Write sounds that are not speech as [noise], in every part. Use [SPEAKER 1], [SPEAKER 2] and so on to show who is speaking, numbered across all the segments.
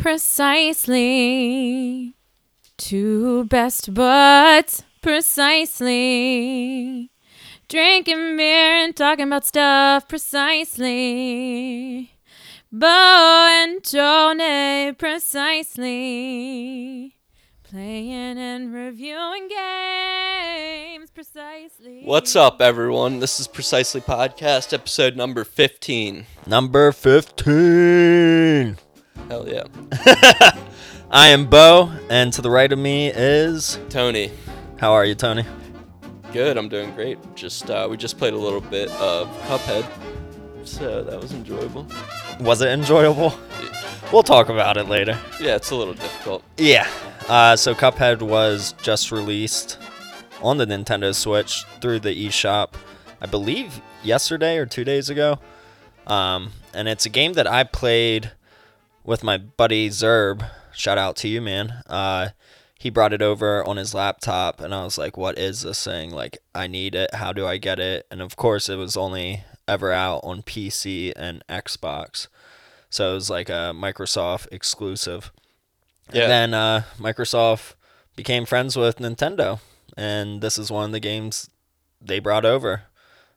[SPEAKER 1] precisely. Two best buds, precisely. Drinking beer and talking about stuff, precisely. Bo and Tony, precisely. Playing and reviewing games, precisely.
[SPEAKER 2] What's up, everyone? This is Precisely Podcast, episode number 15.
[SPEAKER 3] Number 15.
[SPEAKER 2] Hell yeah. [laughs]
[SPEAKER 3] I am Bo, and to the right of me is.
[SPEAKER 2] Tony,
[SPEAKER 3] How are you, Tony?
[SPEAKER 2] good. I'm doing great. Just uh, We just played a little bit of Cuphead, so that was enjoyable.
[SPEAKER 3] Was it enjoyable? We'll talk about it later.
[SPEAKER 2] Yeah, it's a little difficult.
[SPEAKER 3] Yeah. Uh, so Cuphead was just released on the Nintendo Switch through the eShop, I believe yesterday or two days ago. Um, and it's a game that I played with my buddy Zerb. Shout out to you, man. Uh, he brought it over on his laptop, and I was like, "What is this thing? Like, I need it. How do I get it?" And of course, it was only ever out on PC and Xbox, so it was like a Microsoft exclusive.
[SPEAKER 2] Yeah.
[SPEAKER 3] And then uh, Microsoft became friends with Nintendo, and this is one of the games they brought over.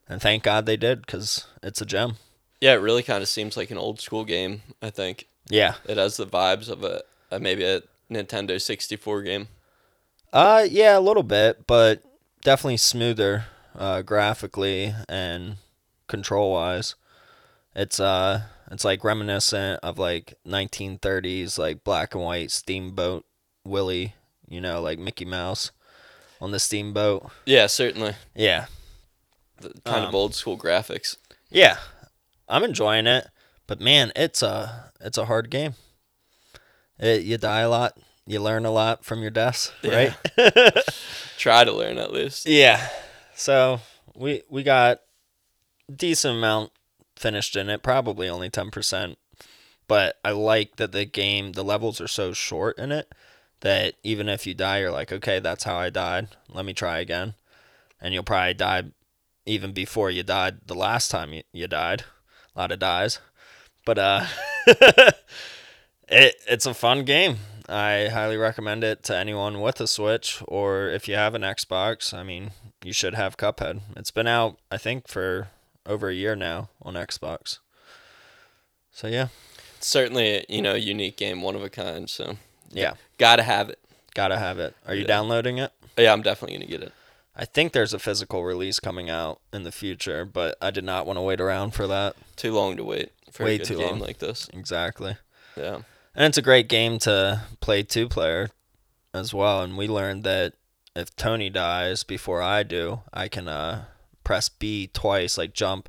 [SPEAKER 3] And thank God they did, because it's a gem.
[SPEAKER 2] Yeah, it really kind of seems like an old school game, I think.
[SPEAKER 3] Yeah.
[SPEAKER 2] It has the vibes of a, a maybe a Nintendo 64 game.
[SPEAKER 3] Uh, yeah, a little bit, but definitely smoother uh, graphically and control wise. It's uh, it's like reminiscent of like 1930s, like black and white steamboat Willie, you know, like Mickey Mouse on the steamboat.
[SPEAKER 2] Yeah, certainly.
[SPEAKER 3] Yeah,
[SPEAKER 2] The kind of
[SPEAKER 3] Um,
[SPEAKER 2] old school graphics.
[SPEAKER 3] yeah, I'm enjoying it, but man, it's a it's a hard game. It, you die a lot, you learn a lot from your deaths,
[SPEAKER 2] Yeah.
[SPEAKER 3] right? [laughs]
[SPEAKER 2] Try to learn at least.
[SPEAKER 3] Yeah. So we we got decent amount finished in it, probably only ten percent. But I like that the game the levels are so short in it that even if you die, you're like, okay, that's how I died. Let me try again. And you'll probably die even before you died the last time you, you died. A lot of dies. But uh [laughs] it it's a fun game. I highly recommend it to anyone with a Switch or if you have an Xbox. I mean, you should have Cuphead. It's been out, I think, for over a year now on Xbox. So yeah,
[SPEAKER 2] It's certainly a, you know, unique game, one of a kind, so
[SPEAKER 3] yeah,
[SPEAKER 2] gotta have it.
[SPEAKER 3] gotta have it. Are you
[SPEAKER 2] Yeah.
[SPEAKER 3] downloading it?
[SPEAKER 2] Yeah, I'm definitely gonna get it.
[SPEAKER 3] I think there's a physical release coming out in the future, but I did not want to wait around for that.
[SPEAKER 2] Too long to wait for
[SPEAKER 3] Way
[SPEAKER 2] a
[SPEAKER 3] too
[SPEAKER 2] game
[SPEAKER 3] long.
[SPEAKER 2] like this.
[SPEAKER 3] Exactly.
[SPEAKER 2] Yeah.
[SPEAKER 3] And it's a great game to play two player as well. And we learned that if Tony dies before I do, I can uh, press B twice, like jump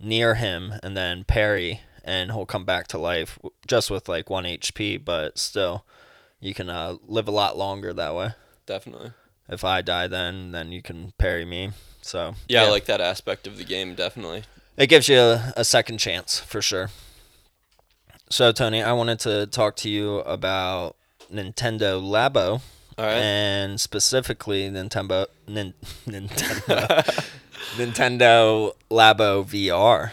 [SPEAKER 3] near him and then parry, and he'll come back to life just with like one HP. But still, you can uh, live a lot longer that way.
[SPEAKER 2] Definitely.
[SPEAKER 3] If I die, then then you can parry me. So
[SPEAKER 2] Yeah, I like that aspect of the game, definitely.
[SPEAKER 3] It gives you a, a second chance for sure. So Tony, I wanted to talk to you about Nintendo Labo
[SPEAKER 2] All right.
[SPEAKER 3] and specifically Nintendo Nin, [laughs] Nintendo [laughs] Nintendo Labo VR.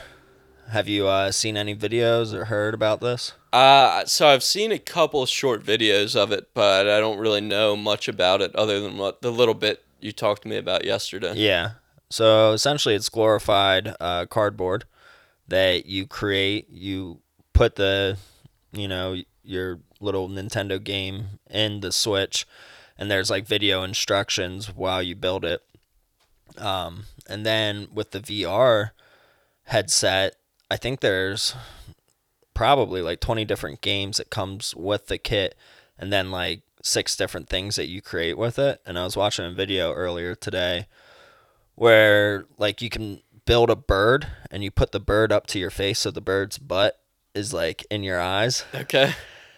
[SPEAKER 3] Have you uh, seen any videos or heard about this?
[SPEAKER 2] Uh, so I've seen a couple short videos of it, but I don't really know much about it other than what the little bit you talked to me about yesterday.
[SPEAKER 3] Yeah. So essentially, it's glorified uh, cardboard that you create. You put the, you know, your little Nintendo game in the Switch, and there's like video instructions while you build it. Um, and then with the VR headset, I think there's probably like 20 different games that comes with the kit and then like six different things that you create with it and i was watching a video earlier today where like you can build a bird and you put the bird up to your face so the bird's butt is like in your eyes
[SPEAKER 2] Okay.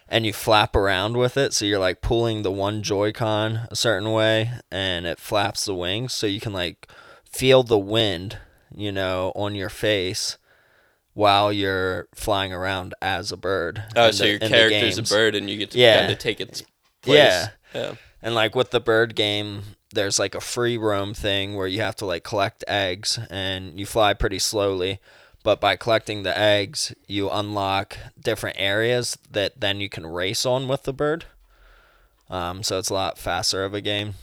[SPEAKER 3] and you flap around with it so you're like pulling the one joy-con a certain way and it flaps the wings so you can like feel the wind you know on your face while you're flying around as a bird
[SPEAKER 2] Oh, so
[SPEAKER 3] the-
[SPEAKER 2] your character's a bird and you get to
[SPEAKER 3] Yeah.
[SPEAKER 2] kind of take its place.
[SPEAKER 3] Yeah.
[SPEAKER 2] Yeah.
[SPEAKER 3] And like with the bird game, there's like a free roam thing where you have to like collect eggs and you fly pretty slowly. but by collecting the eggs, you unlock different areas that then you can race on with the bird. Um, so it's a lot faster of a game.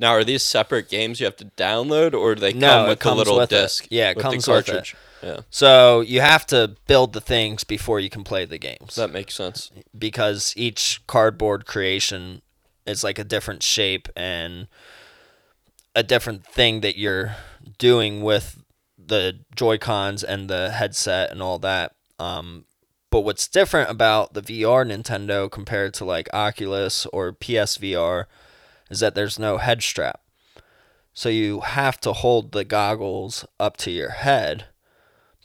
[SPEAKER 2] Now, are these separate games you have to download, or do they
[SPEAKER 3] No,
[SPEAKER 2] come
[SPEAKER 3] it
[SPEAKER 2] with
[SPEAKER 3] comes
[SPEAKER 2] little
[SPEAKER 3] with it.
[SPEAKER 2] disc?
[SPEAKER 3] Yeah, it
[SPEAKER 2] with
[SPEAKER 3] comes
[SPEAKER 2] the
[SPEAKER 3] with it.
[SPEAKER 2] cartridge. Yeah,
[SPEAKER 3] So you have to build the things before you can play the games.
[SPEAKER 2] that makes sense.
[SPEAKER 3] because each cardboard creation is like a different shape and a different thing that you're doing with the Joy Cons and the headset and all that. Um, but what's different about the VR Nintendo compared to like Oculus or PSVR is that there's no head strap. So you have to hold the goggles up to your head.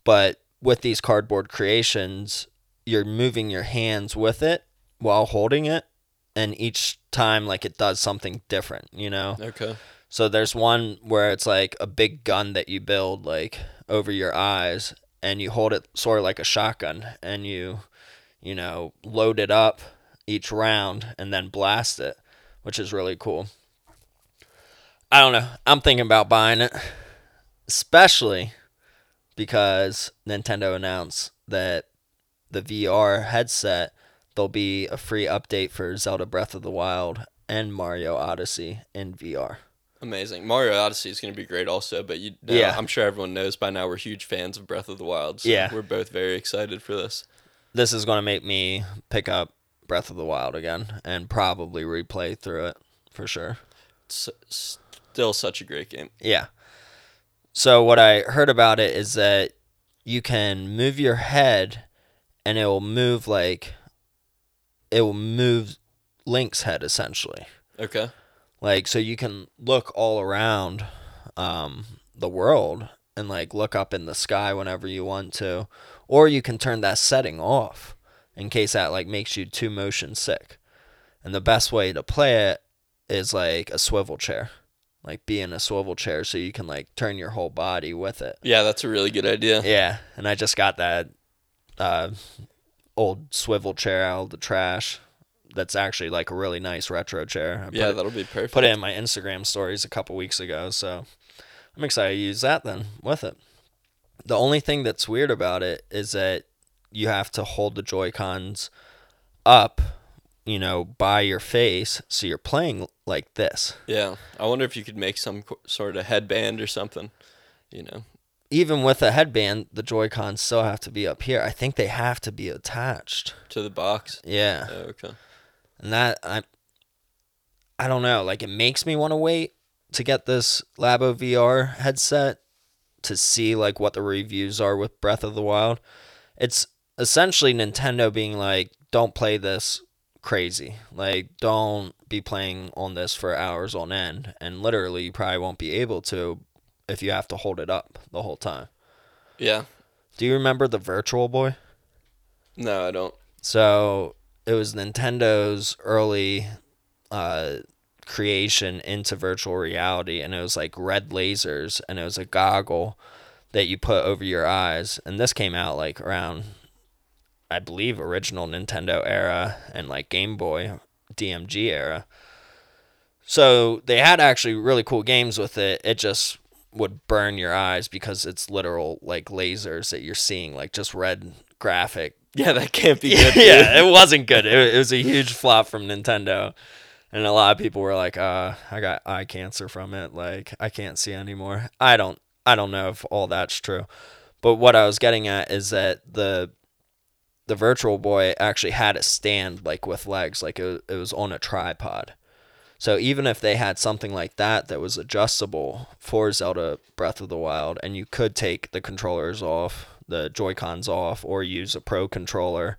[SPEAKER 3] But with these cardboard creations, you're moving your hands with it while holding it. And each time, like, it does something different, you know?
[SPEAKER 2] Okay.
[SPEAKER 3] So there's one where it's like a big gun that you build like over your eyes and you hold it sort of like a shotgun and you you know load it up each round and then blast it, which is really cool. I don't know. I'm thinking about buying it especially because Nintendo announced that the VR headset there'll be a free update for Zelda Breath of the Wild and Mario Odyssey in VR.
[SPEAKER 2] Amazing. Mario Odyssey is going to be great also, but you know,
[SPEAKER 3] Yeah.
[SPEAKER 2] I'm sure everyone knows by now we're huge fans of Breath of the Wild. So
[SPEAKER 3] Yeah.
[SPEAKER 2] We're both very excited for this.
[SPEAKER 3] this is going to make me pick up Breath of the Wild again and probably replay through it for sure.
[SPEAKER 2] It's still such a great game.
[SPEAKER 3] Yeah. So what I heard about it is that you can move your head and it will move like it will move Link's head essentially.
[SPEAKER 2] Okay.
[SPEAKER 3] Like so you can look all around um the world and like look up in the sky whenever you want to or you can turn that setting off in case that like makes you too motion sick. And the best way to play it is like a swivel chair. Like be in a swivel chair so you can like turn your whole body with it.
[SPEAKER 2] Yeah, that's a really good idea.
[SPEAKER 3] Yeah, and I just got that uh, old swivel chair out of the trash. That's actually like a really nice retro chair. I
[SPEAKER 2] Yeah, that'll be perfect.
[SPEAKER 3] put it in my Instagram stories a couple weeks ago, so I'm excited to use that then with it. The only thing that's weird about it is that you have to hold the Joy Cons up, you know, by your face, so you're playing like this.
[SPEAKER 2] Yeah. I wonder if you could make some sort of headband or something. You know.
[SPEAKER 3] Even with a headband, the Joy Cons still have to be up here. I think they have to be attached.
[SPEAKER 2] To the box.
[SPEAKER 3] Yeah.
[SPEAKER 2] Oh, okay.
[SPEAKER 3] And that I I don't know, like it makes me want to wait to get this Labo VR headset to see like what the reviews are with Breath of the Wild. It's essentially Nintendo being like don't play this crazy. Like don't be playing on this for hours on end and literally you probably won't be able to if you have to hold it up the whole time.
[SPEAKER 2] Yeah.
[SPEAKER 3] Do you remember the Virtual Boy?
[SPEAKER 2] No, I don't.
[SPEAKER 3] So it was Nintendo's early uh, creation into virtual reality, and it was like red lasers, and it was a goggle that you put over your eyes. And this came out like around, I believe, original Nintendo era and like Game Boy DMG era. So they had actually really cool games with it. It just would burn your eyes because it's literal like lasers that you're seeing, like just red graphic [laughs]
[SPEAKER 2] Yeah, that can't be [laughs] good.
[SPEAKER 3] yeah, it wasn't good. It, it was a huge flop from Nintendo, and a lot of people were like, "Uh, I got eye cancer from it. Like, I can't see anymore." I don't, I don't know if all that's true, but what I was getting at is that the the Virtual Boy actually had a stand like with legs, like it, it was on a tripod. So even if they had something like that that was adjustable for Zelda Breath of the Wild, and you could take the controllers off, the Joy Cons off, or use a Pro controller,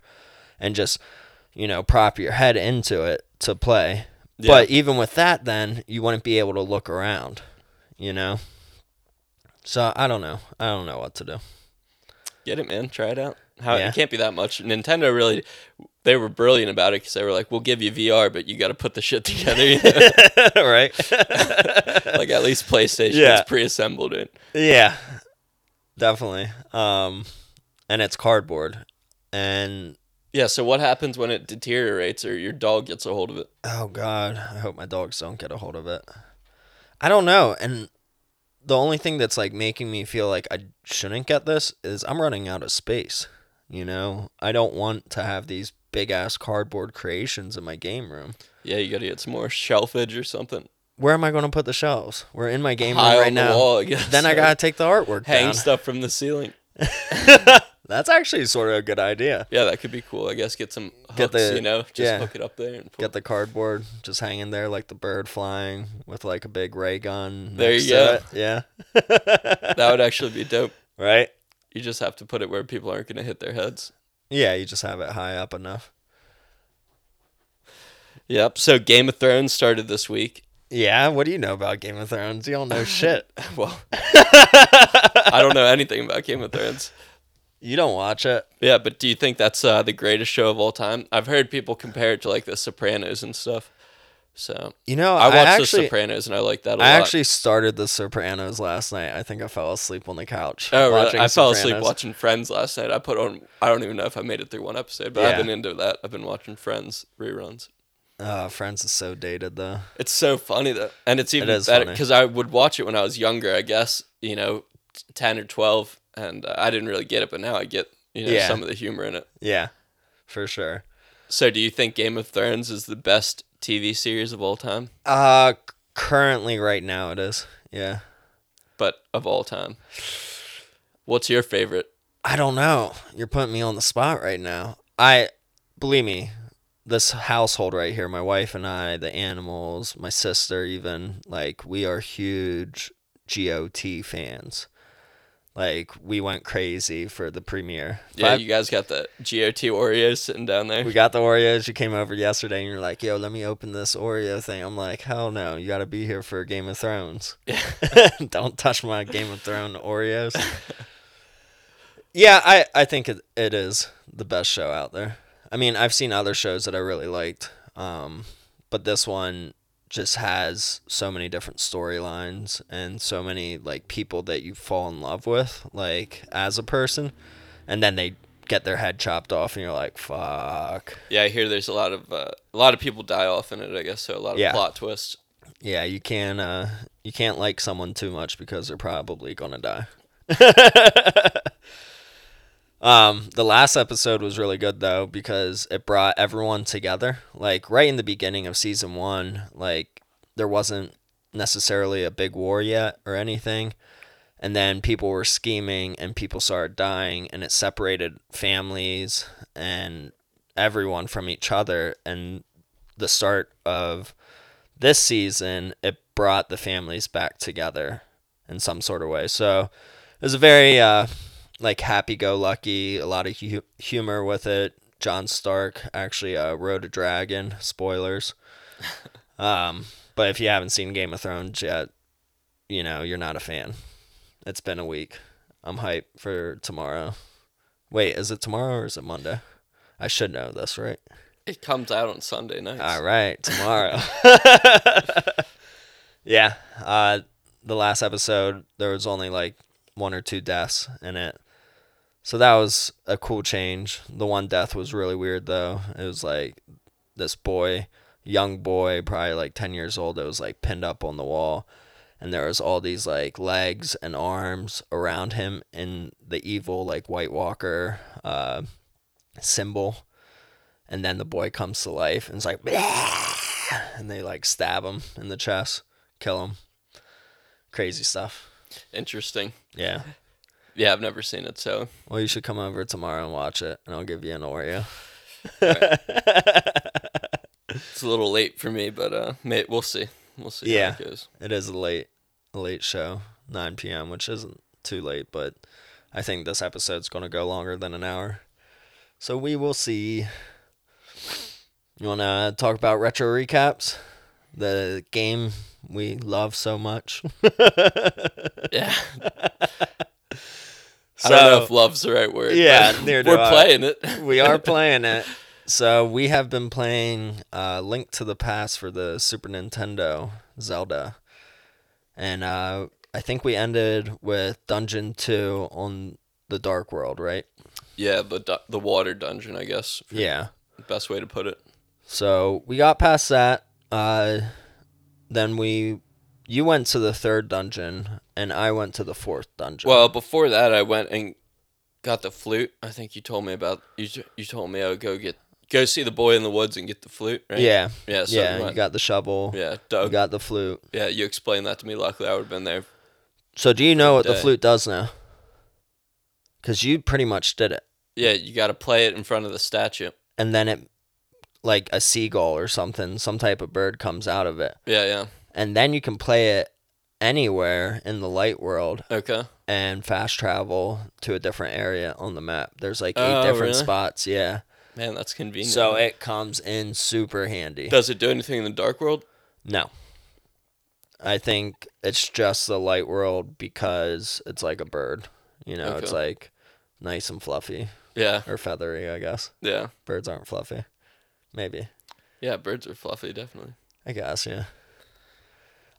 [SPEAKER 3] and just you know prop your head into it to play.
[SPEAKER 2] Yeah.
[SPEAKER 3] But even with that, then you wouldn't be able to look around, you know. So I don't know. I don't know what to do.
[SPEAKER 2] Get it, man. Try it out. How
[SPEAKER 3] Yeah.
[SPEAKER 2] it can't be that much. Nintendo really, they were brilliant about it because they were like, "We'll give you VR, but you got to put the shit together." You [laughs] know? [laughs]
[SPEAKER 3] right? [laughs]
[SPEAKER 2] like at least PlayStation
[SPEAKER 3] Yeah.
[SPEAKER 2] is pre-assembled it.
[SPEAKER 3] Yeah, definitely. Um, and it's cardboard, and
[SPEAKER 2] Yeah. So what happens when it deteriorates or your dog gets a hold of it?
[SPEAKER 3] oh god, I hope my dogs don't get a hold of it. I don't know, and the only thing that's like making me feel like I shouldn't get this is I'm running out of space. You know, I don't want to have these big ass cardboard creations in my game room.
[SPEAKER 2] Yeah, you gotta get some more shelfage or something.
[SPEAKER 3] Where am I going to put the shelves? We're in my game room
[SPEAKER 2] High
[SPEAKER 3] right
[SPEAKER 2] on the
[SPEAKER 3] now.
[SPEAKER 2] wall, I guess.
[SPEAKER 3] Then I gotta take the artwork [laughs]
[SPEAKER 2] hang
[SPEAKER 3] down.
[SPEAKER 2] stuff from the ceiling. [laughs]
[SPEAKER 3] That's actually sort of a good idea.
[SPEAKER 2] Yeah, that could be cool. I guess get some hooks,
[SPEAKER 3] Get the-
[SPEAKER 2] you know, just
[SPEAKER 3] yeah.
[SPEAKER 2] hook it up there and pull.
[SPEAKER 3] Get the cardboard just hanging there like the bird flying with like a big ray gun.
[SPEAKER 2] There you
[SPEAKER 3] to
[SPEAKER 2] go.
[SPEAKER 3] it. Yeah.
[SPEAKER 2] that would [laughs] actually be dope.
[SPEAKER 3] right?
[SPEAKER 2] You just have to put it where people aren't gonna hit their heads.
[SPEAKER 3] Yeah, you just have it high up enough.
[SPEAKER 2] Yep. So Game of Thrones started this week.
[SPEAKER 3] Yeah, what do you know about Game of Thrones? You don't know shit. [laughs]
[SPEAKER 2] Well, I don't know anything about Game of Thrones.
[SPEAKER 3] You don't watch it.
[SPEAKER 2] Yeah, but do you think that's uh, the greatest show of all time? I've heard people compare it to like The Sopranos and stuff. So
[SPEAKER 3] You know,
[SPEAKER 2] I
[SPEAKER 3] I,
[SPEAKER 2] watched The Sopranos and I like that a
[SPEAKER 3] I
[SPEAKER 2] lot.
[SPEAKER 3] I actually started The Sopranos last night. I think I fell asleep on the couch.
[SPEAKER 2] oh, really? I fell asleep watching Friends last night. I put on. I don't even know if I made it through one episode, but I've been into that. I've been watching Friends reruns.
[SPEAKER 3] Uh, Friends is so dated though.
[SPEAKER 2] It's so funny though, and it's even
[SPEAKER 3] is
[SPEAKER 2] better because I would watch it when I was younger. I guess you know, ten or twelve, and uh, I didn't really get it, but now I get you know
[SPEAKER 3] Yeah.
[SPEAKER 2] some of the humor in it.
[SPEAKER 3] Yeah, for sure.
[SPEAKER 2] So, do you think Game of Thrones is the best TV series of all time?
[SPEAKER 3] Uh, currently, right now, it is. Yeah.
[SPEAKER 2] But of all time, what's your favorite?
[SPEAKER 3] I don't know. You're putting me on the spot right now. I believe me, this household right here, my wife and I, the animals, my sister even, like we are huge GOT fans. Like we went crazy for the premiere.
[SPEAKER 2] Yeah,
[SPEAKER 3] Five-
[SPEAKER 2] you guys got the GOT Oreos sitting down there.
[SPEAKER 3] we got the Oreos. You came over yesterday and you're like, "Yo, let me open this Oreo thing." I'm like, "Hell no! You got to be here for Game of Thrones. [laughs] [laughs] Don't touch my Game of Thrones Oreos." [laughs] yeah, I I think it, it is the best show out there. I mean, I've seen other shows that I really liked, um, but this one just has so many different storylines and so many like people that you fall in love with, like as a person, and then they get their head chopped off, and you're like, "Fuck."
[SPEAKER 2] Yeah, I hear there's a lot of uh, a lot of people die off in it. I guess so. A lot of
[SPEAKER 3] Yeah.
[SPEAKER 2] plot twists.
[SPEAKER 3] Yeah, you can uh you can't like someone too much because they're probably gonna die. [laughs] um, the last episode was really good though because it brought everyone together. Like right in the beginning of season one, like there wasn't necessarily a big war yet or anything. And then people were scheming and people started dying and it separated families and everyone from each other and the start of this season it brought the families back together in some sort of way so it was a very uh like happy-go-lucky a lot of hu- humor with it. Jon stark actually uh, rode a dragon. Spoilers. [laughs] Um but if you haven't seen game of thrones yet you know you're not a fan. It's been a week. I'm hyped for tomorrow. Wait is it tomorrow or is it monday? I should know this right?
[SPEAKER 2] It comes out on Sunday night.
[SPEAKER 3] all right, tomorrow. [laughs] [laughs] yeah, uh, the last episode there was only like one or two deaths in it, so that was a cool change. The one death was really weird though. It was like this boy, young boy, probably like ten years old, that was like pinned up on the wall, and there was all these like legs and arms around him in the evil like White Walker uh, symbol and then the boy comes to life and it's like and they like stab him in the chest kill him crazy stuff
[SPEAKER 2] Interesting.
[SPEAKER 3] yeah
[SPEAKER 2] Yeah, I've never seen it, so
[SPEAKER 3] well you should come over tomorrow and watch it and i'll give you an oreo [laughs]
[SPEAKER 2] it's a little late for me. But uh, may, we'll see. We'll see
[SPEAKER 3] Yeah.
[SPEAKER 2] how it goes.
[SPEAKER 3] it is a late a late show 9 p.m which isn't too late but i think this episode's going to go longer than an hour so we will see you want to talk about retro recaps the game we love so much [laughs]
[SPEAKER 2] Yeah. I don't know
[SPEAKER 3] So-
[SPEAKER 2] if love's the right word.
[SPEAKER 3] Yeah,
[SPEAKER 2] we're
[SPEAKER 3] I.
[SPEAKER 2] playing it.
[SPEAKER 3] we are [laughs] playing it. So we have been playing uh, Link to the Past for the Super Nintendo Zelda, and uh, I think we ended with Dungeon Two on the Dark World, right?
[SPEAKER 2] Yeah, the du- the water dungeon, I guess.
[SPEAKER 3] Yeah.
[SPEAKER 2] Best way to put it.
[SPEAKER 3] So we got past that. Uh, then we you went to the third dungeon and I went to the fourth dungeon.
[SPEAKER 2] Well, before that, I went and got the flute. I think you told me about you. You told me I would go get go see the boy in the woods and get the flute. Right?
[SPEAKER 3] yeah,
[SPEAKER 2] Yeah. So
[SPEAKER 3] yeah, you got the shovel,
[SPEAKER 2] yeah.
[SPEAKER 3] you got the flute.
[SPEAKER 2] yeah. You explained that to me. Luckily, I would have been there.
[SPEAKER 3] So do you know what the flute does now? Because you pretty much did it,
[SPEAKER 2] Yeah. You got to play it in front of the statue.
[SPEAKER 3] and then it, like a seagull or something, some type of bird comes out of it,
[SPEAKER 2] Yeah. Yeah.
[SPEAKER 3] and then you can play it anywhere in the light world
[SPEAKER 2] Okay.
[SPEAKER 3] and fast travel to a different area on the map. There's like eight
[SPEAKER 2] Oh,
[SPEAKER 3] different
[SPEAKER 2] really?
[SPEAKER 3] spots. Yeah.
[SPEAKER 2] Man, that's convenient.
[SPEAKER 3] So it comes in super handy.
[SPEAKER 2] does it do anything in the dark world?
[SPEAKER 3] No. I think it's just the light world because it's like a bird. You know, it's
[SPEAKER 2] Okay.
[SPEAKER 3] like nice and fluffy
[SPEAKER 2] Yeah.
[SPEAKER 3] or feathery, I guess.
[SPEAKER 2] Yeah.
[SPEAKER 3] Birds aren't fluffy. Maybe.
[SPEAKER 2] Yeah. Birds are fluffy, definitely.
[SPEAKER 3] I guess, yeah.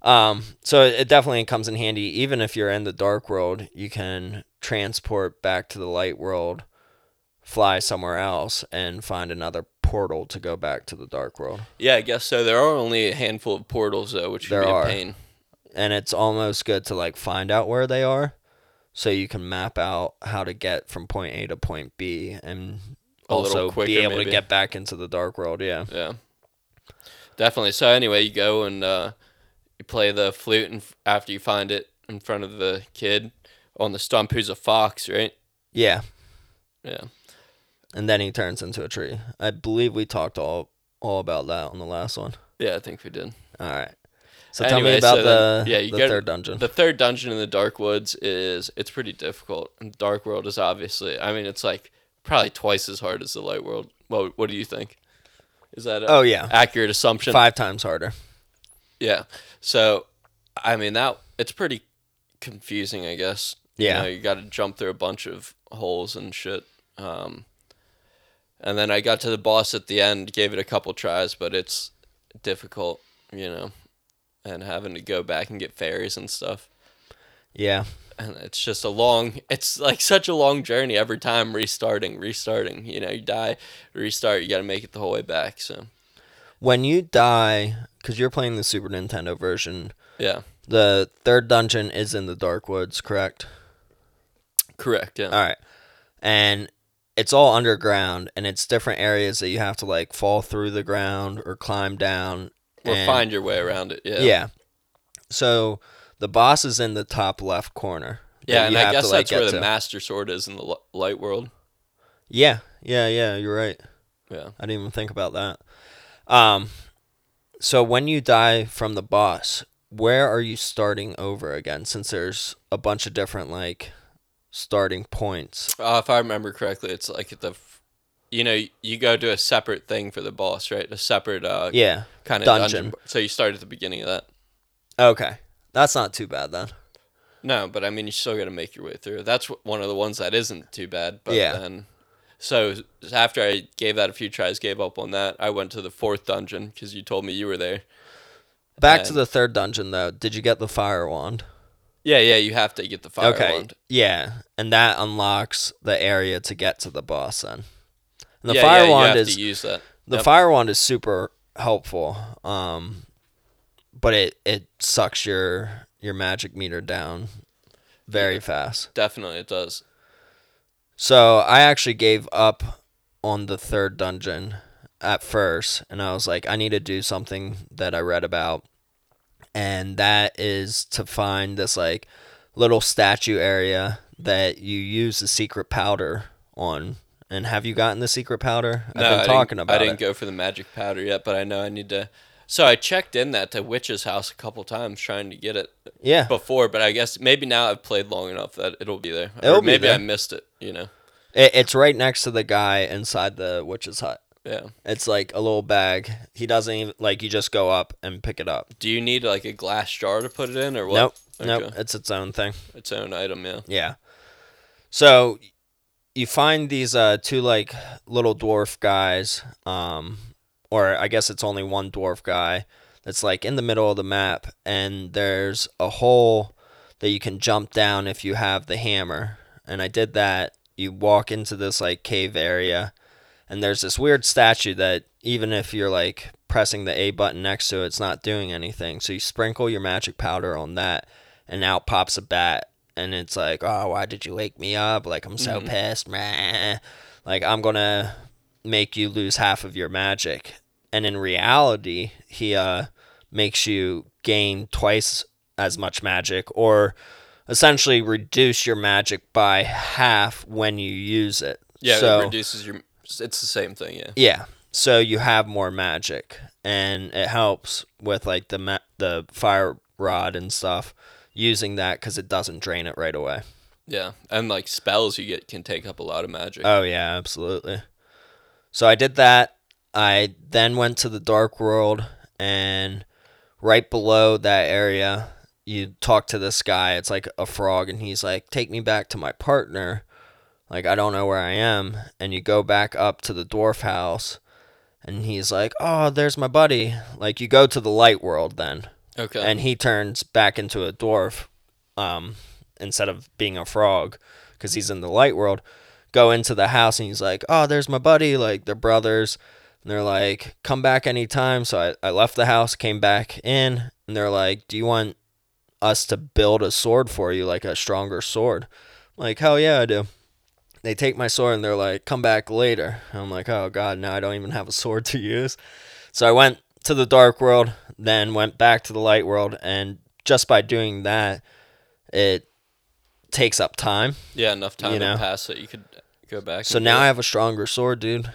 [SPEAKER 3] Um, so it definitely comes in handy. Even if you're in the dark world, you can transport back to the light world, fly somewhere else, and find another portal to go back to the dark world.
[SPEAKER 2] Yeah, I guess so. There are only a handful of portals though, which
[SPEAKER 3] There
[SPEAKER 2] would be
[SPEAKER 3] are.
[SPEAKER 2] a pain.
[SPEAKER 3] and it's almost good to like find out where they are so you can map out how to get from point A to point B and
[SPEAKER 2] A
[SPEAKER 3] also
[SPEAKER 2] quicker,
[SPEAKER 3] be able
[SPEAKER 2] maybe.
[SPEAKER 3] to get back into the dark world. Yeah.
[SPEAKER 2] Yeah, definitely. So anyway, you go and uh, you play the flute, and after you find it in front of the kid on the stump, who's a fox, right?
[SPEAKER 3] Yeah.
[SPEAKER 2] Yeah.
[SPEAKER 3] And then he turns into a tree. I believe we talked all all about that on the last one.
[SPEAKER 2] Yeah, I think we did.
[SPEAKER 3] All right. So tell me about
[SPEAKER 2] so
[SPEAKER 3] the,
[SPEAKER 2] then- yeah, you
[SPEAKER 3] the
[SPEAKER 2] get-
[SPEAKER 3] third dungeon.
[SPEAKER 2] The third dungeon in the Dark Woods is it's pretty difficult. And the Dark World is obviously, I mean, it's like probably twice as hard as the Light World. Well, what do you think? Is that a
[SPEAKER 3] oh yeah.
[SPEAKER 2] accurate assumption?
[SPEAKER 3] Five times harder.
[SPEAKER 2] Yeah. So, I mean that it's pretty confusing, I guess.
[SPEAKER 3] Yeah.
[SPEAKER 2] You, know, you got to jump through a bunch of holes and shit. Um, and then I got to the boss at the end, gave it a couple tries, but it's difficult, you know, and having to go back and get fairies and stuff.
[SPEAKER 3] Yeah.
[SPEAKER 2] And it's just a long, it's like such a long journey every time restarting, restarting. You know, you die, restart, you got to make it the whole way back. So,
[SPEAKER 3] When you die, because you're playing the Super Nintendo version,
[SPEAKER 2] yeah,
[SPEAKER 3] the third dungeon is in the Dark Woods, correct?
[SPEAKER 2] correct. Yeah.
[SPEAKER 3] All right. And it's all underground and it's different areas that you have to like fall through the ground or climb down.
[SPEAKER 2] or
[SPEAKER 3] and-
[SPEAKER 2] find your way around it. Yeah.
[SPEAKER 3] Yeah. So the boss is in the top left corner.
[SPEAKER 2] Yeah, and I guess
[SPEAKER 3] to, like,
[SPEAKER 2] that's where the
[SPEAKER 3] to.
[SPEAKER 2] Master Sword is in the light world.
[SPEAKER 3] Yeah. Yeah, yeah, you're right.
[SPEAKER 2] Yeah.
[SPEAKER 3] I didn't even think about that. Um so when you die from the boss, where are you starting over again since there's a bunch of different like starting points?
[SPEAKER 2] Uh, if I remember correctly, it's like at the, f- you know, you go to a separate thing for the boss, right? A separate uh,
[SPEAKER 3] Yeah.
[SPEAKER 2] kind of
[SPEAKER 3] dungeon.
[SPEAKER 2] dungeon. So you start at the beginning of that.
[SPEAKER 3] Okay. That's not too bad then.
[SPEAKER 2] No, but I mean, you still got to make your way through. That's one of the ones that isn't too bad. But
[SPEAKER 3] Yeah.
[SPEAKER 2] then, so after I gave that a few tries, gave up on that, I went to the fourth dungeon because you told me you were there.
[SPEAKER 3] Back to the third dungeon though. Did you get the fire wand?
[SPEAKER 2] Yeah, yeah, you have to get the fire
[SPEAKER 3] okay.
[SPEAKER 2] wand.
[SPEAKER 3] Yeah, and that unlocks the area to get to the boss then. And the
[SPEAKER 2] yeah,
[SPEAKER 3] fire
[SPEAKER 2] yeah,
[SPEAKER 3] wand
[SPEAKER 2] you have
[SPEAKER 3] is
[SPEAKER 2] to use that.
[SPEAKER 3] the
[SPEAKER 2] Yep.
[SPEAKER 3] fire wand is super helpful. Um but it it sucks your your magic meter down very
[SPEAKER 2] Yeah.
[SPEAKER 3] fast.
[SPEAKER 2] Definitely, it does.
[SPEAKER 3] So I actually gave up on the third dungeon at first, and I was like, I need to do something that I read about, and that is to find this like little statue area that you use the secret powder on. And have you gotten the secret powder? I've
[SPEAKER 2] No,
[SPEAKER 3] been talking about
[SPEAKER 2] I didn't
[SPEAKER 3] it.
[SPEAKER 2] go for the magic powder yet, but I know I need to. So I checked in that to Witch's house a couple times trying to get it
[SPEAKER 3] yeah,
[SPEAKER 2] before, but I guess maybe now I've played long enough that it'll be there.
[SPEAKER 3] It'll
[SPEAKER 2] or
[SPEAKER 3] be
[SPEAKER 2] maybe
[SPEAKER 3] there.
[SPEAKER 2] I missed it. You know?
[SPEAKER 3] it, it's right next to the guy inside the witch's hut.
[SPEAKER 2] Yeah.
[SPEAKER 3] It's like a little bag. He doesn't even like you just go up and pick it up.
[SPEAKER 2] Do you need like a glass jar to put it in, or what?
[SPEAKER 3] Nope,
[SPEAKER 2] Okay.
[SPEAKER 3] nope, it's its own thing.
[SPEAKER 2] Its own item. Yeah.
[SPEAKER 3] Yeah. So you find these uh, two like little dwarf guys, um, or I guess it's only one dwarf guy that's like in the middle of the map, and there's a hole that you can jump down if you have the hammer. And I did that. You walk into this like cave area, And there's this weird statue that even if you're like pressing the A button next to it, it's not doing anything. So you sprinkle your magic powder on that, and out pops a bat. And it's like, oh, why did you wake me up? Like, I'm so mm-hmm. pissed. Meh. Like, I'm going to make you lose half of your magic. And in reality, he uh, makes you gain twice as much magic or essentially reduce your magic by half when you use it.
[SPEAKER 2] Yeah,
[SPEAKER 3] So-
[SPEAKER 2] it reduces your. It's the same thing. Yeah.
[SPEAKER 3] yeah. So you have more magic, and it helps with like the ma- the fire rod and stuff using that because it doesn't drain it right away.
[SPEAKER 2] Yeah, and like spells you get can take up a lot of magic.
[SPEAKER 3] Oh yeah, absolutely. So I did that. I then went to the dark world, and right below that area, you talk to this guy. It's like a frog, and he's like, "Take me back to my partner." Like I don't know where I am, and you go back up to the dwarf house, and he's like, "Oh, there's my buddy." Like you go to the light world then,
[SPEAKER 2] okay.
[SPEAKER 3] and he turns back into a dwarf um, instead of being a frog because he's in the light world go into the house and he's like oh there's my buddy like they're brothers. And they're like come back anytime. So I, I left the house came back in and they're like do you want us to build a sword for you like a stronger sword? I'm like hell yeah i do. They take my sword and they're like come back later. And i'm like oh god now i don't even have a sword to use. So i went to the dark world then went back to the light world and just by doing that it takes up time.
[SPEAKER 2] Yeah, enough time
[SPEAKER 3] you know.
[SPEAKER 2] to pass that you could go back.
[SPEAKER 3] so now i have a stronger sword dude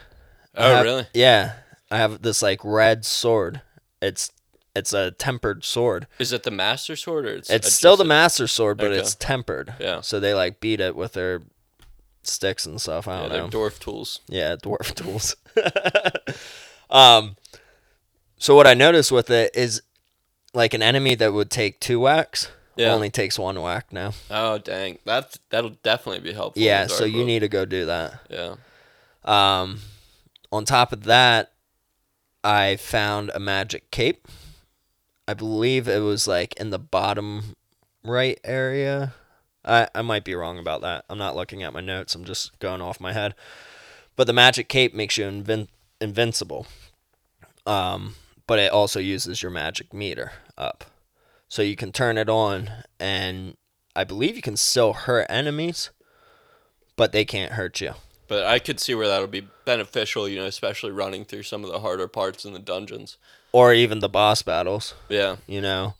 [SPEAKER 3] I
[SPEAKER 2] Oh
[SPEAKER 3] have-
[SPEAKER 2] really?
[SPEAKER 3] yeah i have this like red sword it's it's a tempered sword
[SPEAKER 2] Is it the master sword or it's?
[SPEAKER 3] it's still the master sword but
[SPEAKER 2] Okay.
[SPEAKER 3] it's tempered
[SPEAKER 2] Yeah.
[SPEAKER 3] so they like beat it with their sticks and stuff i
[SPEAKER 2] Yeah,
[SPEAKER 3] don't
[SPEAKER 2] they're
[SPEAKER 3] know
[SPEAKER 2] dwarf tools.
[SPEAKER 3] Yeah, dwarf [laughs] tools. um, so what I noticed with it is, like an enemy that would take two whacks
[SPEAKER 2] Yeah.
[SPEAKER 3] only takes one whack now.
[SPEAKER 2] Oh dang, that that'll definitely be helpful.
[SPEAKER 3] Yeah, so you need to go do that.
[SPEAKER 2] Yeah.
[SPEAKER 3] Um, on top of that, I found a magic cape. I believe it was like in the bottom right area. I, I might be wrong about that. I'm not looking at my notes. I'm just going off my head. But the magic cape makes you invin- invincible. Um, but it also uses your magic meter up. So you can turn it on, and I believe you can still hurt enemies, but they can't hurt you.
[SPEAKER 2] But I could see where that would be beneficial, you know, especially running through some of the harder parts in the dungeons.
[SPEAKER 3] Or even the boss battles.
[SPEAKER 2] Yeah.
[SPEAKER 3] you know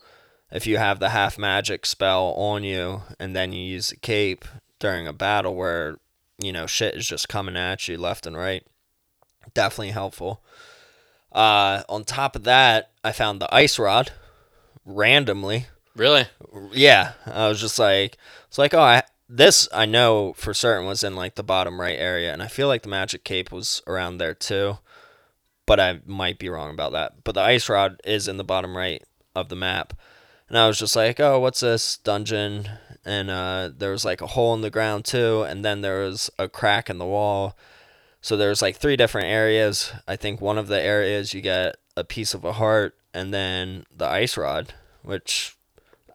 [SPEAKER 3] if you have the half magic spell on you and then you use the cape during a battle where you know shit is just coming at you left and right definitely helpful uh on top of that i found the ice rod randomly.
[SPEAKER 2] Really?
[SPEAKER 3] yeah. I was just like it's like oh I, this i know for certain was in like the bottom right area and i feel like the magic cape was around there too but i might be wrong about that. But the ice rod is in the bottom right of the map and i was just like oh what's this dungeon? And uh, there was like a hole in the ground too and then there was a crack in the wall. So there's like three different areas. I think one of the areas you get a piece of a heart and then the ice rod which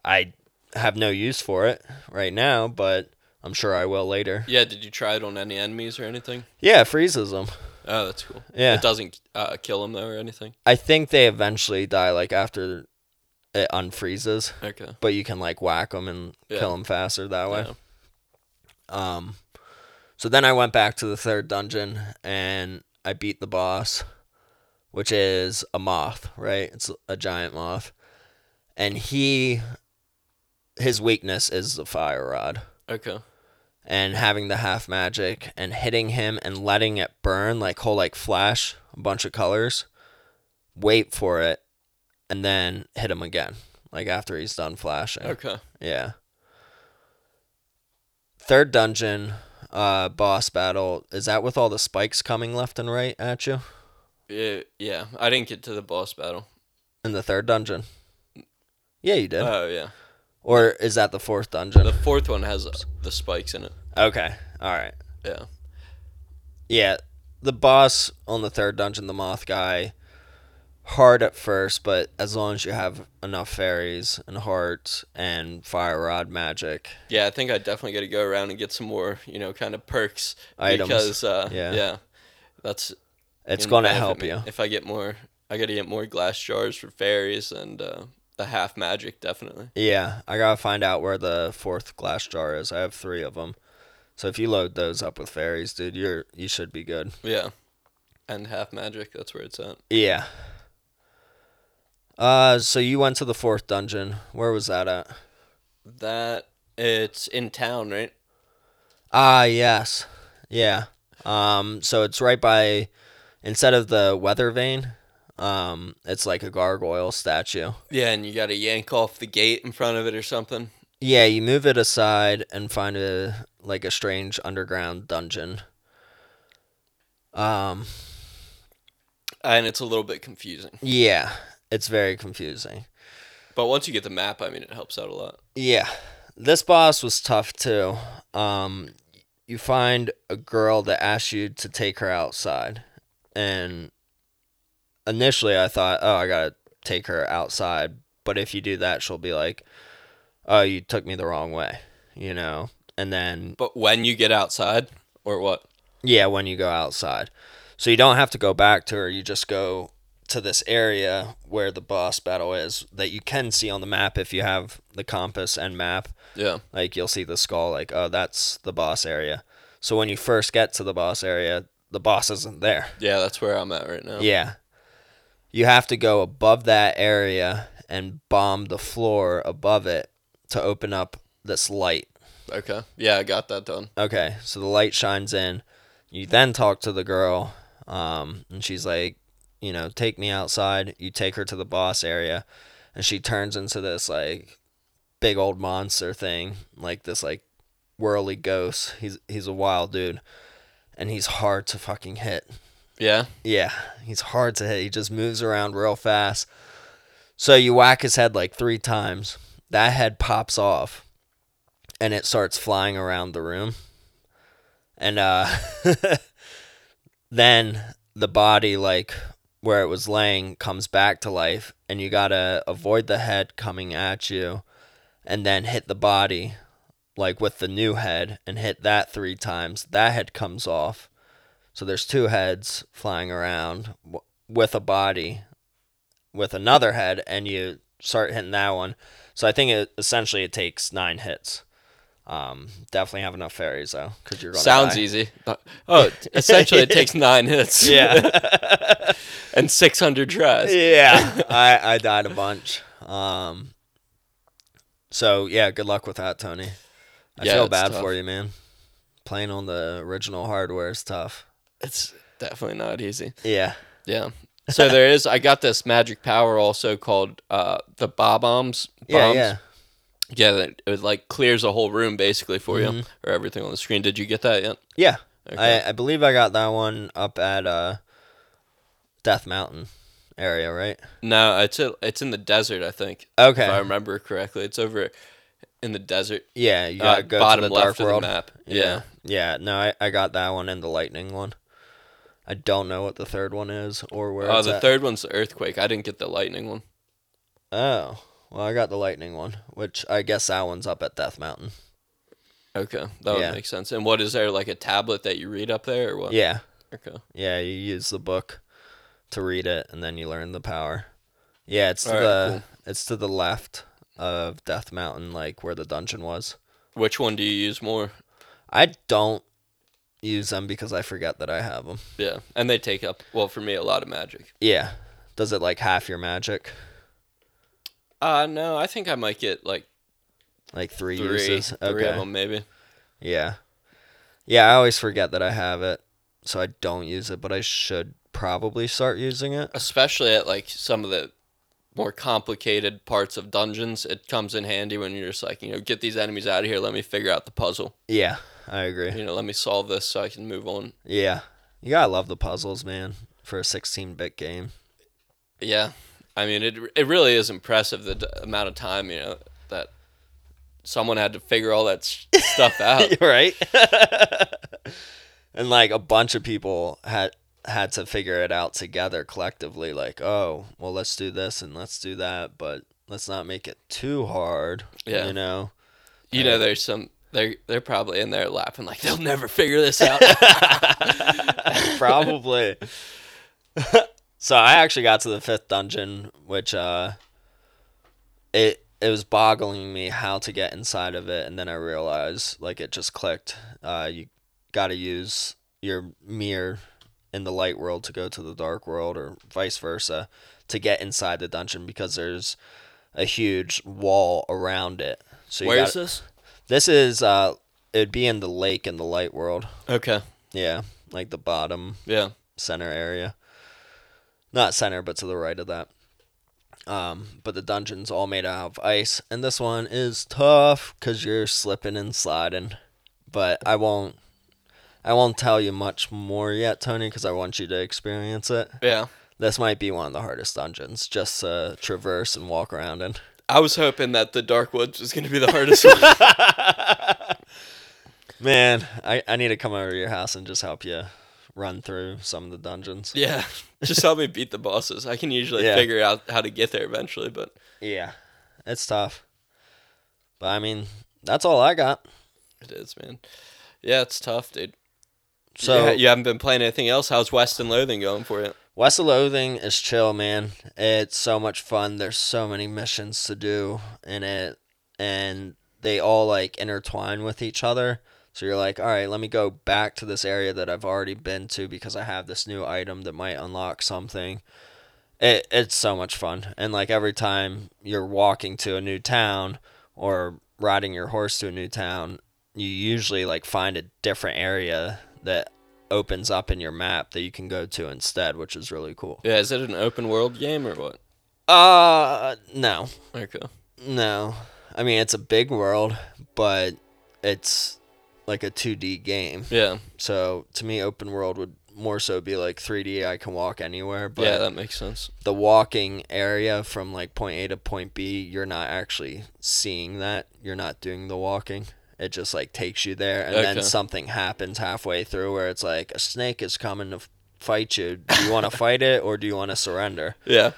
[SPEAKER 3] I have no use for it right now, but I'm sure I will later.
[SPEAKER 2] Yeah, did you try it on any enemies or anything?
[SPEAKER 3] Yeah, it freezes them.
[SPEAKER 2] Oh, that's cool.
[SPEAKER 3] Yeah.
[SPEAKER 2] It doesn't uh, kill them though or anything.
[SPEAKER 3] I think they eventually die like after it unfreezes,
[SPEAKER 2] Okay.
[SPEAKER 3] but you can like whack them and
[SPEAKER 2] Yeah.
[SPEAKER 3] kill them faster that way.
[SPEAKER 2] Yeah.
[SPEAKER 3] Um, so then I went back to the third dungeon and I beat the boss, which is a moth, right? It's a giant moth, and he, his weakness is the fire rod.
[SPEAKER 2] Okay.
[SPEAKER 3] and having the half magic and hitting him and letting it burn like whole like flash a bunch of colors wait for it and then hit him again like after he's done flashing
[SPEAKER 2] Okay.
[SPEAKER 3] yeah third dungeon uh boss battle is that with all the spikes coming left and right at you
[SPEAKER 2] Yeah, yeah. I didn't get to the boss battle.
[SPEAKER 3] in the third dungeon yeah you did
[SPEAKER 2] Oh yeah.
[SPEAKER 3] or is that the fourth dungeon
[SPEAKER 2] The fourth one has uh, the spikes in it.
[SPEAKER 3] okay all right
[SPEAKER 2] Yeah.
[SPEAKER 3] Yeah, the boss on the third dungeon, the moth guy, hard at first, but as long as you have enough fairies and hearts and fire rod magic,
[SPEAKER 2] Yeah, I think I definitely got to go around and get some more, you know, kind of perks
[SPEAKER 3] Items.
[SPEAKER 2] because uh,
[SPEAKER 3] Yeah.
[SPEAKER 2] yeah, That's
[SPEAKER 3] It's
[SPEAKER 2] gonna
[SPEAKER 3] going to help you.
[SPEAKER 2] If I get more, I got to get more glass jars for fairies and uh, the half magic definitely.
[SPEAKER 3] Yeah, I gotta find out where the fourth glass jar is. I have three of them, so if you load those up with fairies, dude, you're you should be good.
[SPEAKER 2] Yeah, and half magic. That's where it's at.
[SPEAKER 3] Yeah. Uh, so you went to the fourth dungeon. Where was that at?
[SPEAKER 2] That it's in town, right?
[SPEAKER 3] Ah, yes. Yeah. Um, so it's right by, instead of the weather vane, um, it's like a gargoyle statue.
[SPEAKER 2] Yeah, and you got to yank off the gate in front of it or something.
[SPEAKER 3] Yeah, you move it aside and find a like a strange underground dungeon. Um,
[SPEAKER 2] And it's a little bit confusing.
[SPEAKER 3] yeah, it's very confusing.
[SPEAKER 2] But once you get the map, I mean, it helps out a lot.
[SPEAKER 3] Yeah, this boss was tough too. Um, you find a girl that asks you to take her outside, and initially I thought, oh, I gotta take her outside. But if you do that, she'll be like, oh, you took me the wrong way, you know. And then
[SPEAKER 2] But when you get outside, or what?
[SPEAKER 3] yeah, when you go outside, so you don't have to go back to her. You just go to this area where the boss battle is that you can see on the map if you have the compass and map.
[SPEAKER 2] Yeah.
[SPEAKER 3] Like you'll see the skull, like, oh, that's the boss area. So when you first get to the boss area, the boss isn't there.
[SPEAKER 2] Yeah, that's where I'm at right now.
[SPEAKER 3] Yeah. You have to go above that area and bomb the floor above it to open up this light.
[SPEAKER 2] Okay. Yeah, I got that done.
[SPEAKER 3] Okay, so the light shines in. You then talk to the girl, um, and she's like, you know, take me outside. You take her to the boss area, and she turns into this like big old monster thing, like this like whirly ghost. He's he's a wild dude, and he's hard to fucking hit.
[SPEAKER 2] Yeah.
[SPEAKER 3] Yeah, he's hard to hit. He just moves around real fast. So you whack his head like three times. That head pops off and it starts flying around the room. And uh [laughs] then the body like where it was laying comes back to life and you got to avoid the head coming at you and then hit the body like with the new head and hit that 3 times. That head comes off. So there's two heads flying around w- with a body with another head, and you start hitting that one. So I think it essentially it takes nine hits. Um, definitely have enough fairies though, because you're gonna
[SPEAKER 2] Sounds
[SPEAKER 3] die.
[SPEAKER 2] easy. Oh, essentially, it takes [laughs] nine hits.
[SPEAKER 3] Yeah, [laughs]
[SPEAKER 2] and 600 tries.
[SPEAKER 3] yeah. [laughs] I I died a bunch. Um, so yeah, good luck with that, Tony. I
[SPEAKER 2] Yeah,
[SPEAKER 3] feel bad
[SPEAKER 2] tough.
[SPEAKER 3] for you, man. Playing on the original hardware is tough.
[SPEAKER 2] It's definitely not easy.
[SPEAKER 3] Yeah.
[SPEAKER 2] Yeah. So there is. I got this magic power also called uh, the Bob Bombs.
[SPEAKER 3] Yeah, yeah.
[SPEAKER 2] Yeah, that it like clears a whole room basically for
[SPEAKER 3] Mm-hmm.
[SPEAKER 2] you or everything on the screen. Did you get that yet?
[SPEAKER 3] Yeah.
[SPEAKER 2] Okay.
[SPEAKER 3] I, I believe I got that one up at uh Death Mountain area, right?
[SPEAKER 2] No, it's a, it's in the desert. I think.
[SPEAKER 3] Okay.
[SPEAKER 2] If I remember correctly, it's over in the desert.
[SPEAKER 3] Yeah, you
[SPEAKER 2] uh,
[SPEAKER 3] gotta go
[SPEAKER 2] bottom
[SPEAKER 3] to the
[SPEAKER 2] left
[SPEAKER 3] dark
[SPEAKER 2] of
[SPEAKER 3] world.
[SPEAKER 2] the map.
[SPEAKER 3] Yeah.
[SPEAKER 2] Yeah.
[SPEAKER 3] Yeah, no, I, I got that one and the lightning one. I don't know what the third one is or where
[SPEAKER 2] Oh, the
[SPEAKER 3] at.
[SPEAKER 2] third one's the earthquake. I didn't get the lightning one.
[SPEAKER 3] Oh. Well, I got the lightning one, which I guess that one's up at Death Mountain.
[SPEAKER 2] Okay, that would
[SPEAKER 3] Yeah.
[SPEAKER 2] make sense. And what is there like a tablet that you read up there or what?
[SPEAKER 3] Yeah.
[SPEAKER 2] Okay.
[SPEAKER 3] Yeah, you use the book to read it and then you learn the power. Yeah, it's to
[SPEAKER 2] Alright,
[SPEAKER 3] the
[SPEAKER 2] cool.
[SPEAKER 3] it's to the left of Death Mountain, like where the dungeon was.
[SPEAKER 2] Which one do you use more?
[SPEAKER 3] I don't use them because I forget that I have them.
[SPEAKER 2] Yeah, and they take up well for me a lot of magic.
[SPEAKER 3] Yeah. Does it like half your magic?
[SPEAKER 2] Uh no, I think I might get like
[SPEAKER 3] Like three,
[SPEAKER 2] three,
[SPEAKER 3] uses?
[SPEAKER 2] three
[SPEAKER 3] Okay.
[SPEAKER 2] of them maybe.
[SPEAKER 3] Yeah. Yeah, I always forget that I have it, so I don't use it, but I should probably start using it.
[SPEAKER 2] Especially at like some of the more complicated parts of dungeons, it comes in handy when you're just like, you know, get these enemies out of here. Let me figure out the puzzle.
[SPEAKER 3] Yeah, I agree.
[SPEAKER 2] You know, let me solve this so I can move on.
[SPEAKER 3] Yeah. You gotta love the puzzles, man, for a 16 bit game.
[SPEAKER 2] Yeah, I mean, it it really is impressive the d- amount of time you know that someone had to figure all that stuff [laughs] out.
[SPEAKER 3] right? [laughs] and like a bunch of people had had to figure it out together collectively like, "Oh, well let's do this and let's do that, but let's not make it too hard."
[SPEAKER 2] Yeah.
[SPEAKER 3] You know.
[SPEAKER 2] You know, there's some They're they're probably in there laughing like they'll never figure this out. [laughs]
[SPEAKER 3] Probably. [laughs] so I actually got to the fifth dungeon, which uh, it it was boggling me how to get inside of it, and then I realized like it just clicked. Uh, you got to use your mirror in the light world to go to the dark world, or vice versa, to get inside the dungeon because there's a huge wall around it. So you
[SPEAKER 2] Where is
[SPEAKER 3] gotta-
[SPEAKER 2] this?
[SPEAKER 3] This is uh, it'd be in the lake in the light world.
[SPEAKER 2] Okay.
[SPEAKER 3] Yeah, like the bottom
[SPEAKER 2] Yeah.
[SPEAKER 3] center area. Not center, but to the right of that. Um, but the dungeon's all made out of ice, and this one is tough because you're slipping and sliding. But I won't, I won't tell you much more yet, Tony, because I want you to experience it.
[SPEAKER 2] Yeah.
[SPEAKER 3] This might be one of the hardest dungeons, just to traverse and walk around in.
[SPEAKER 2] I was hoping that the Dark Woods was gonna be the hardest one. [laughs]
[SPEAKER 3] Man, I, I need to come over to your house and just help you run through some of the dungeons.
[SPEAKER 2] Yeah. Just help me beat the bosses. I can usually
[SPEAKER 3] Yeah.
[SPEAKER 2] figure out how to get there eventually, but
[SPEAKER 3] Yeah, it's tough. But I mean, that's all I got.
[SPEAKER 2] it is, man. Yeah, it's tough, dude.
[SPEAKER 3] So
[SPEAKER 2] you haven't been playing anything else? How's West of Loathing going for you?
[SPEAKER 3] West of Loathing is chill, man. It's so much fun. There's so many missions to do in it, and they all like intertwine with each other. So you're like, all right, let me go back to this area that I've already been to because I have this new item that might unlock something. It it's so much fun, and like every time you're walking to a new town or riding your horse to a new town, you usually like find a different area that opens up in your map that you can go to instead, which is really cool.
[SPEAKER 2] Yeah, is it an open world game or what?
[SPEAKER 3] Uh, no,
[SPEAKER 2] Okay.
[SPEAKER 3] no. I mean, it's a big world, but it's like a 2D game.
[SPEAKER 2] Yeah.
[SPEAKER 3] So to me, open world would more so be like 3D. I can walk anywhere, but
[SPEAKER 2] yeah, that makes sense.
[SPEAKER 3] the walking area from like point A to point B, you're not actually seeing that. You're not doing the walking. It just like takes you there, and then something happens halfway through where it's like a snake is coming to fight you. Do you want to [laughs] fight it or do you want to surrender?
[SPEAKER 2] Yeah.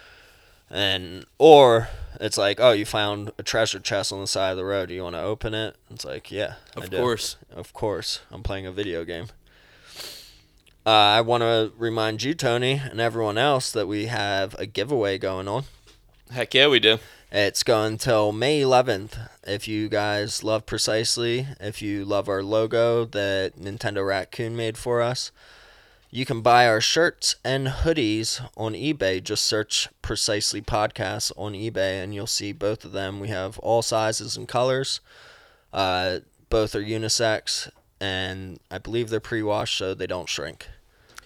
[SPEAKER 3] And or it's like, oh, you found a treasure chest on the side of the road. Do you want to open it? It's like, yeah, I
[SPEAKER 2] Of course.
[SPEAKER 3] Of course, I'm playing a video game. Uh, I want to remind you, Tony, and everyone else that we have a giveaway going on.
[SPEAKER 2] Heck yeah, we do.
[SPEAKER 3] It's going till May 11th. If you guys love Precisely, if you love our logo that Nintendo Raccoon made for us, you can buy our shirts and hoodies on eBay. Just search Precisely Podcast on eBay and you'll see both of them. We have all sizes and colors. Uh, both are unisex, and I believe they're pre washed so they don't shrink.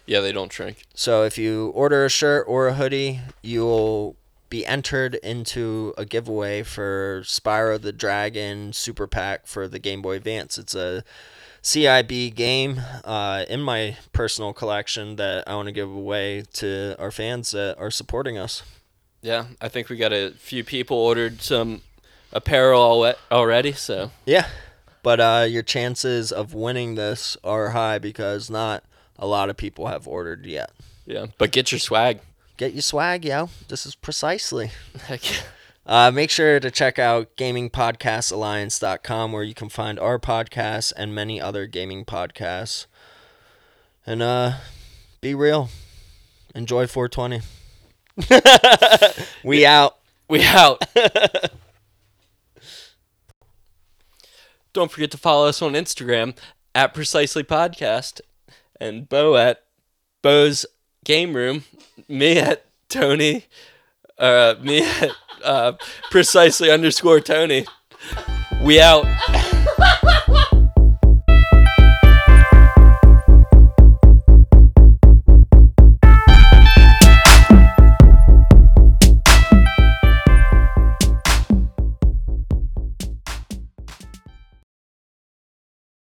[SPEAKER 2] Yeah, they don't shrink.
[SPEAKER 3] So if you order a shirt or a hoodie, you'll be entered into a giveaway for Spyro the Dragon Super Pack for the Game Boy Advance. It's a CIB game uh, in my personal collection that I want to give away to our fans that are supporting us.
[SPEAKER 2] Yeah, I think we got a few people ordered some apparel already, so
[SPEAKER 3] Yeah, but uh, your chances of winning this are high because not a lot of people have ordered yet.
[SPEAKER 2] yeah. But get your swag.
[SPEAKER 3] Get your swag, yo. This is precisely.
[SPEAKER 2] Heck yeah.
[SPEAKER 3] Uh, make sure to check out gamingpodcastalliance.com where you can find our podcast and many other gaming podcasts. And uh, be real. Enjoy 420. [laughs] we out.
[SPEAKER 2] We out. [laughs] Don't forget to follow us on Instagram at Precisely Podcast and Bo at Bo's Game Room. Me at Tony. Uh, me at uh, Precisely underscore Tony. We out. [laughs]